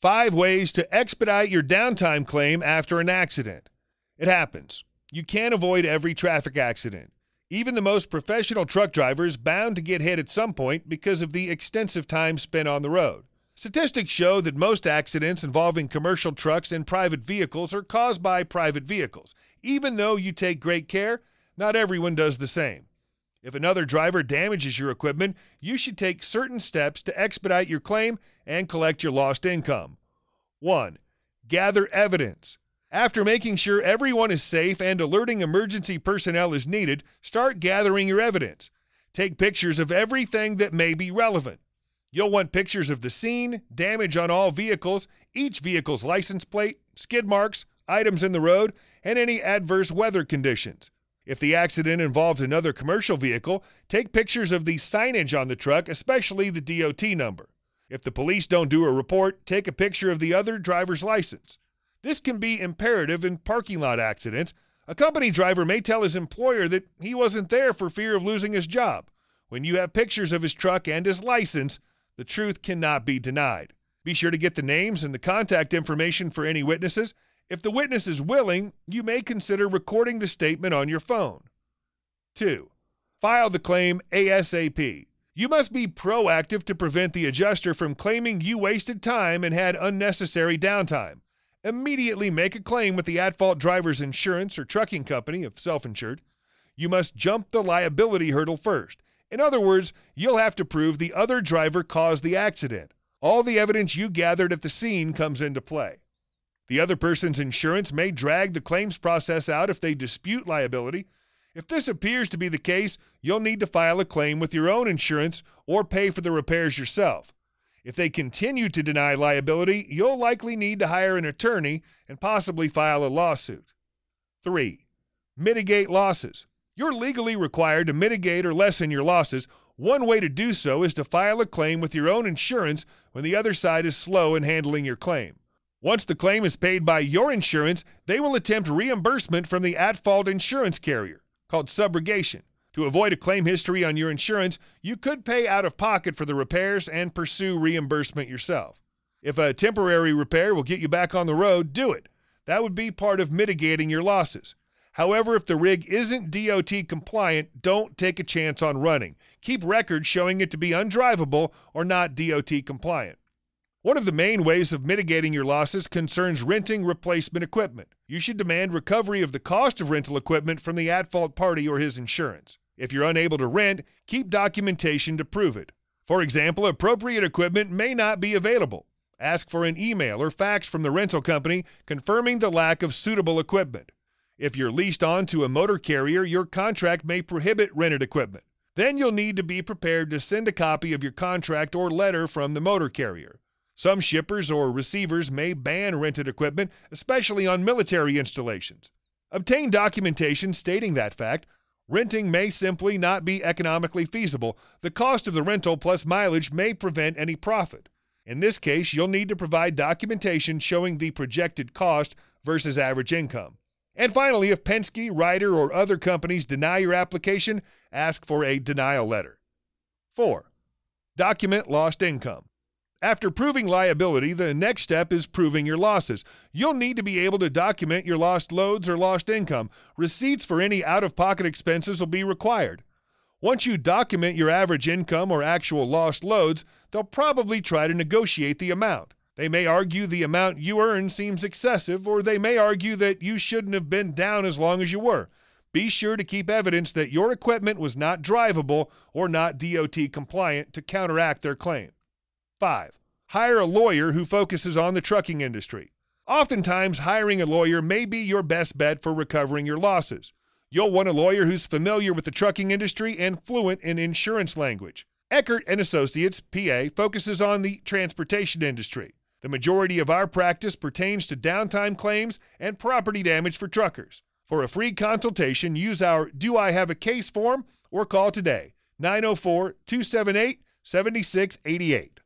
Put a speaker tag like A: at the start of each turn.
A: Five ways to expedite your downtime claim after an accident. It happens. You can't avoid every traffic accident. Even the most professional truck drivers bound to get hit at some point because of the extensive time spent on the road. Statistics show that most accidents involving commercial trucks and private vehicles are caused by private vehicles. Even though you take great care, not everyone does the same. If another driver damages your equipment, you should take certain steps to expedite your claim and collect your lost income. 1. Gather evidence. After making sure everyone is safe and alerting emergency personnel is needed, start gathering your evidence. Take pictures of everything that may be relevant. You'll want pictures of the scene, damage on all vehicles, each vehicle's license plate, skid marks, items in the road, and any adverse weather conditions. If the accident involves another commercial vehicle, take pictures of the signage on the truck, especially the DOT number. If the police don't do a report, take a picture of the other driver's license. This can be imperative in parking lot accidents. A company driver may tell his employer that he wasn't there for fear of losing his job. When you have pictures of his truck and his license, the truth cannot be denied. Be sure to get the names and the contact information for any witnesses if the witness is willing, you may consider recording the statement on your phone. 2. File the claim ASAP. You must be proactive to prevent the adjuster from claiming you wasted time and had unnecessary downtime. Immediately make a claim with the at fault driver's insurance or trucking company if self insured. You must jump the liability hurdle first. In other words, you'll have to prove the other driver caused the accident. All the evidence you gathered at the scene comes into play. The other person's insurance may drag the claims process out if they dispute liability. If this appears to be the case, you'll need to file a claim with your own insurance or pay for the repairs yourself. If they continue to deny liability, you'll likely need to hire an attorney and possibly file a lawsuit. 3. Mitigate losses. You're legally required to mitigate or lessen your losses. One way to do so is to file a claim with your own insurance when the other side is slow in handling your claim. Once the claim is paid by your insurance, they will attempt reimbursement from the at fault insurance carrier, called subrogation. To avoid a claim history on your insurance, you could pay out of pocket for the repairs and pursue reimbursement yourself. If a temporary repair will get you back on the road, do it. That would be part of mitigating your losses. However, if the rig isn't DOT compliant, don't take a chance on running. Keep records showing it to be undrivable or not DOT compliant. One of the main ways of mitigating your losses concerns renting replacement equipment. You should demand recovery of the cost of rental equipment from the at fault party or his insurance. If you're unable to rent, keep documentation to prove it. For example, appropriate equipment may not be available. Ask for an email or fax from the rental company confirming the lack of suitable equipment. If you're leased on to a motor carrier, your contract may prohibit rented equipment. Then you'll need to be prepared to send a copy of your contract or letter from the motor carrier. Some shippers or receivers may ban rented equipment, especially on military installations. Obtain documentation stating that fact. Renting may simply not be economically feasible. The cost of the rental plus mileage may prevent any profit. In this case, you'll need to provide documentation showing the projected cost versus average income. And finally, if Penske, Ryder, or other companies deny your application, ask for a denial letter. 4. Document lost income. After proving liability, the next step is proving your losses. You'll need to be able to document your lost loads or lost income. Receipts for any out of pocket expenses will be required. Once you document your average income or actual lost loads, they'll probably try to negotiate the amount. They may argue the amount you earn seems excessive, or they may argue that you shouldn't have been down as long as you were. Be sure to keep evidence that your equipment was not drivable or not DOT compliant to counteract their claim. 5. Hire a lawyer who focuses on the trucking industry. Oftentimes, hiring a lawyer may be your best bet for recovering your losses. You'll want a lawyer who's familiar with the trucking industry and fluent in insurance language. Eckert and Associates, PA, focuses on the transportation industry. The majority of our practice pertains to downtime claims and property damage for truckers. For a free consultation, use our Do I Have a Case form or call today 904 278 7688.